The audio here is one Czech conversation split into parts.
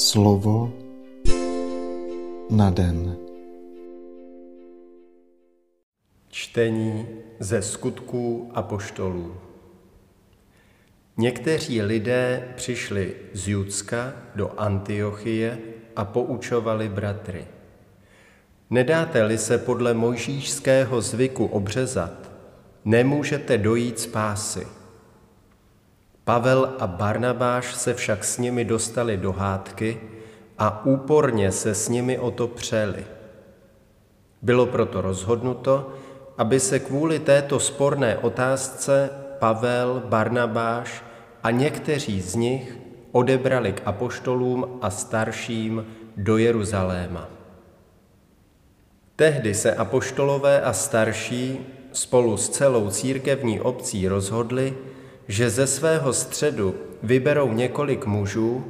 Slovo na den. Čtení ze skutků apoštolů. Někteří lidé přišli z Judska do Antiochie a poučovali bratry. Nedáte-li se podle mojžíšského zvyku obřezat, nemůžete dojít spásy. Pavel a Barnabáš se však s nimi dostali do hádky a úporně se s nimi o to přeli. Bylo proto rozhodnuto, aby se kvůli této sporné otázce Pavel, Barnabáš a někteří z nich odebrali k apoštolům a starším do Jeruzaléma. Tehdy se apoštolové a starší spolu s celou církevní obcí rozhodli, že ze svého středu vyberou několik mužů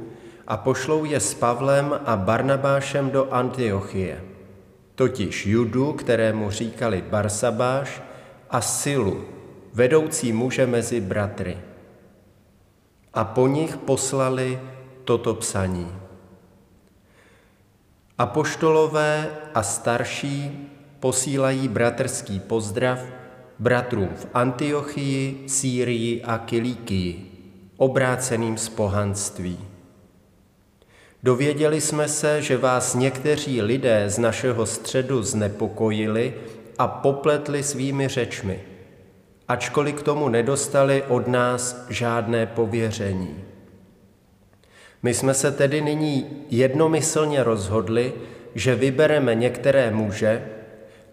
a pošlou je s Pavlem a Barnabášem do Antiochie, totiž Judu, kterému říkali Barsabáš, a Silu, vedoucí muže mezi bratry. A po nich poslali toto psaní. Apoštolové a starší posílají bratrský pozdrav bratrům v Antiochii, Sýrii a Kilíkii, obráceným z pohanství. Dověděli jsme se, že vás někteří lidé z našeho středu znepokojili a popletli svými řečmi, ačkoliv k tomu nedostali od nás žádné pověření. My jsme se tedy nyní jednomyslně rozhodli, že vybereme některé muže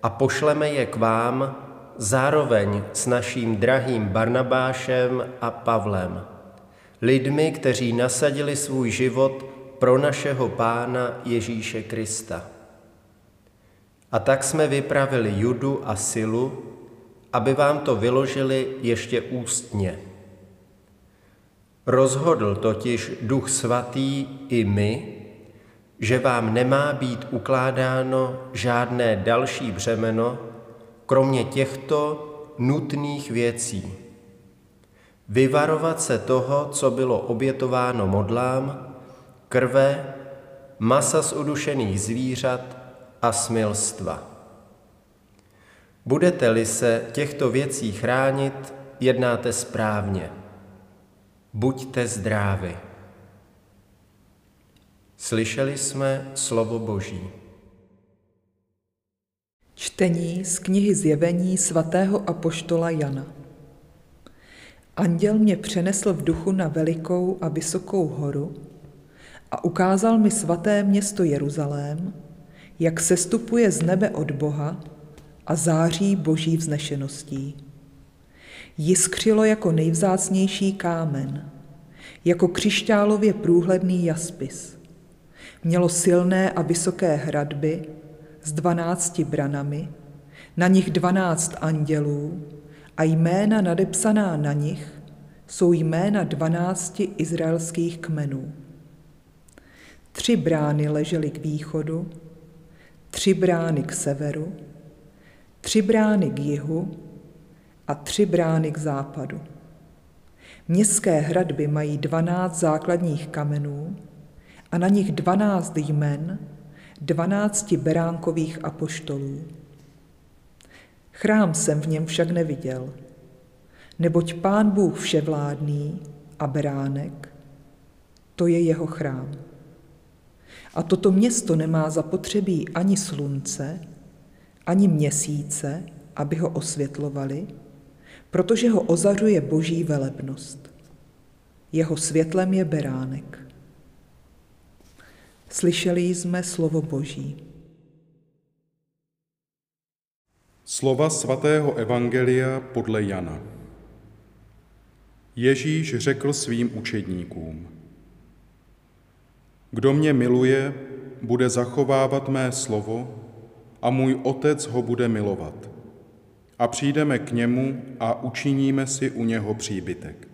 a pošleme je k vám zároveň s naším drahým Barnabášem a Pavlem, lidmi, kteří nasadili svůj život pro našeho Pána Ježíše Krista. A tak jsme vypravili Judu a Silu, aby vám to vyložili ještě ústně. Rozhodl totiž Duch Svatý i my, že vám nemá být ukládáno žádné další břemeno, kromě těchto nutných věcí. Vyvarovat se toho, co bylo obětováno modlám, krve, masa z udušených zvířat a smilstva. Budete-li se těchto věcí chránit, jednáte správně. Buďte zdraví. Slyšeli jsme slovo Boží. Čtení z knihy Zjevení svatého apoštola Jana. Anděl mě přenesl v duchu na velikou a vysokou horu a ukázal mi svaté město Jeruzalém, jak sestupuje z nebe od Boha a září boží vznešeností. Jiskřilo jako nejvzácnější kámen, jako křišťálově průhledný jaspis. Mělo silné a vysoké hradby, s dvanácti branami, na nich dvanáct andělů a jména nadepsaná na nich jsou jména dvanácti izraelských kmenů. Tři brány ležely k východu, tři brány k severu, tři brány k jihu a tři brány k západu. Městské hradby mají dvanáct základních kamenů a na nich dvanáct jmen, dvanácti beránkových apoštolů. Chrám jsem v něm však neviděl, neboť Pán Bůh vševládný a beránek, to je jeho chrám. A toto město nemá zapotřebí ani slunce, ani měsíce, aby ho osvětlovali, protože ho ozařuje boží velebnost. Jeho světlem je beránek. Slyšeli jsme slovo Boží. Slova svatého Evangelia podle Jana. Ježíš řekl svým učedníkům, kdo mě miluje, bude zachovávat mé slovo a můj otec ho bude milovat. A přijdeme k němu a učiníme si u něho příbytek.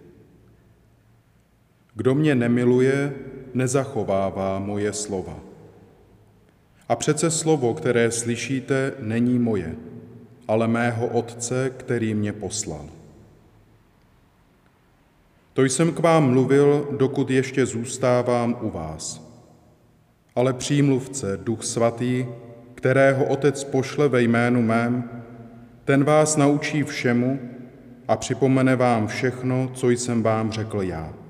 Kdo mě nemiluje, nezachovává moje slova. A přece slovo, které slyšíte, není moje, ale mého Otce, který mě poslal. To jsem k vám mluvil, dokud ještě zůstávám u vás. ale přímluvce, Duch Svatý, kterého Otec pošle ve jménu mém, ten vás naučí všemu a připomene vám všechno, co jsem vám řekl já.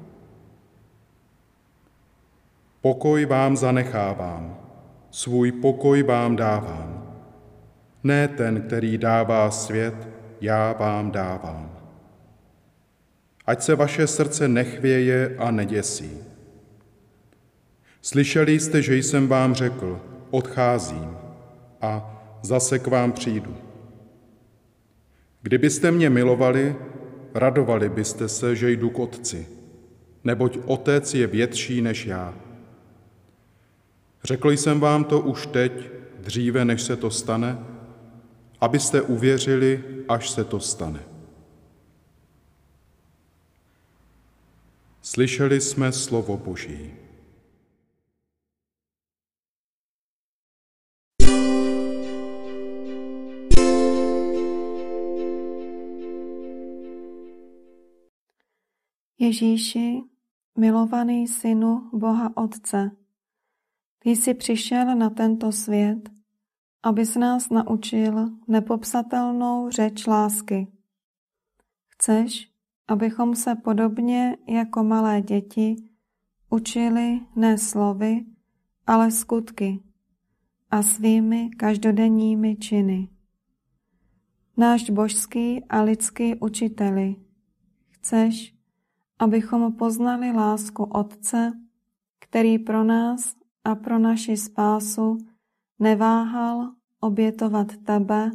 Pokoj vám zanechávám, svůj pokoj vám dávám. Ne ten, který dává svět, já vám dávám. Ať se vaše srdce nechvěje a neděsí. Slyšeli jste, že jsem vám řekl, odcházím a zase k vám přijdu. Kdybyste mě milovali, radovali byste se, že jdu k Otci, neboť Otec je větší než já. Řekl jsem vám to už teď, dříve než se to stane, abyste uvěřili, až se to stane. Slyšeli jsme slovo Boží. Ježíši, milovaný synu Boha Otce, ty jsi přišel na tento svět, abys nás naučil nepopsatelnou řeč lásky. Chceš, abychom se podobně jako malé děti učili ne slovy, ale skutky a svými každodenními činy. Náš božský a lidský učiteli, chceš, abychom poznali lásku Otce, který pro nás a pro naši spásu neváhal obětovat tebe,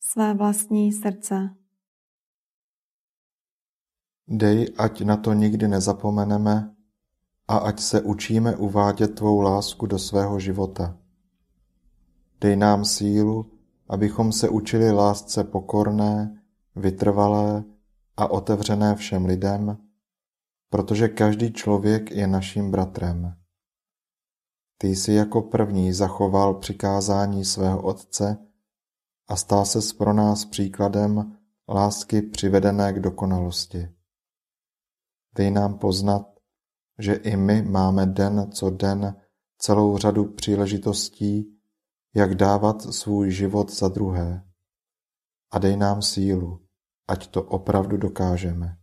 své vlastní srdce. Dej, ať na to nikdy nezapomeneme a ať se učíme uvádět tvou lásku do svého života. Dej nám sílu, abychom se učili lásce pokorné, vytrvalé a otevřené všem lidem, protože každý člověk je naším bratrem. Ty jsi jako první zachoval přikázání svého Otce a stal ses pro nás příkladem lásky přivedené k dokonalosti. Dej nám poznat, že i my máme den co den celou řadu příležitostí, jak dávat svůj život za druhé. A dej nám sílu, ať to opravdu dokážeme.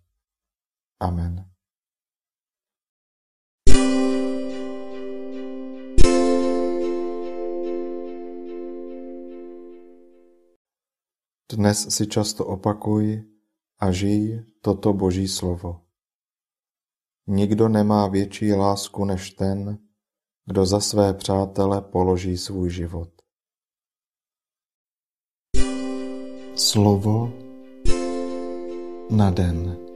Amen. Dnes si často opakuj a žij toto Boží slovo. Nikdo nemá větší lásku než ten, kdo za své přátele položí svůj život. Slovo na den.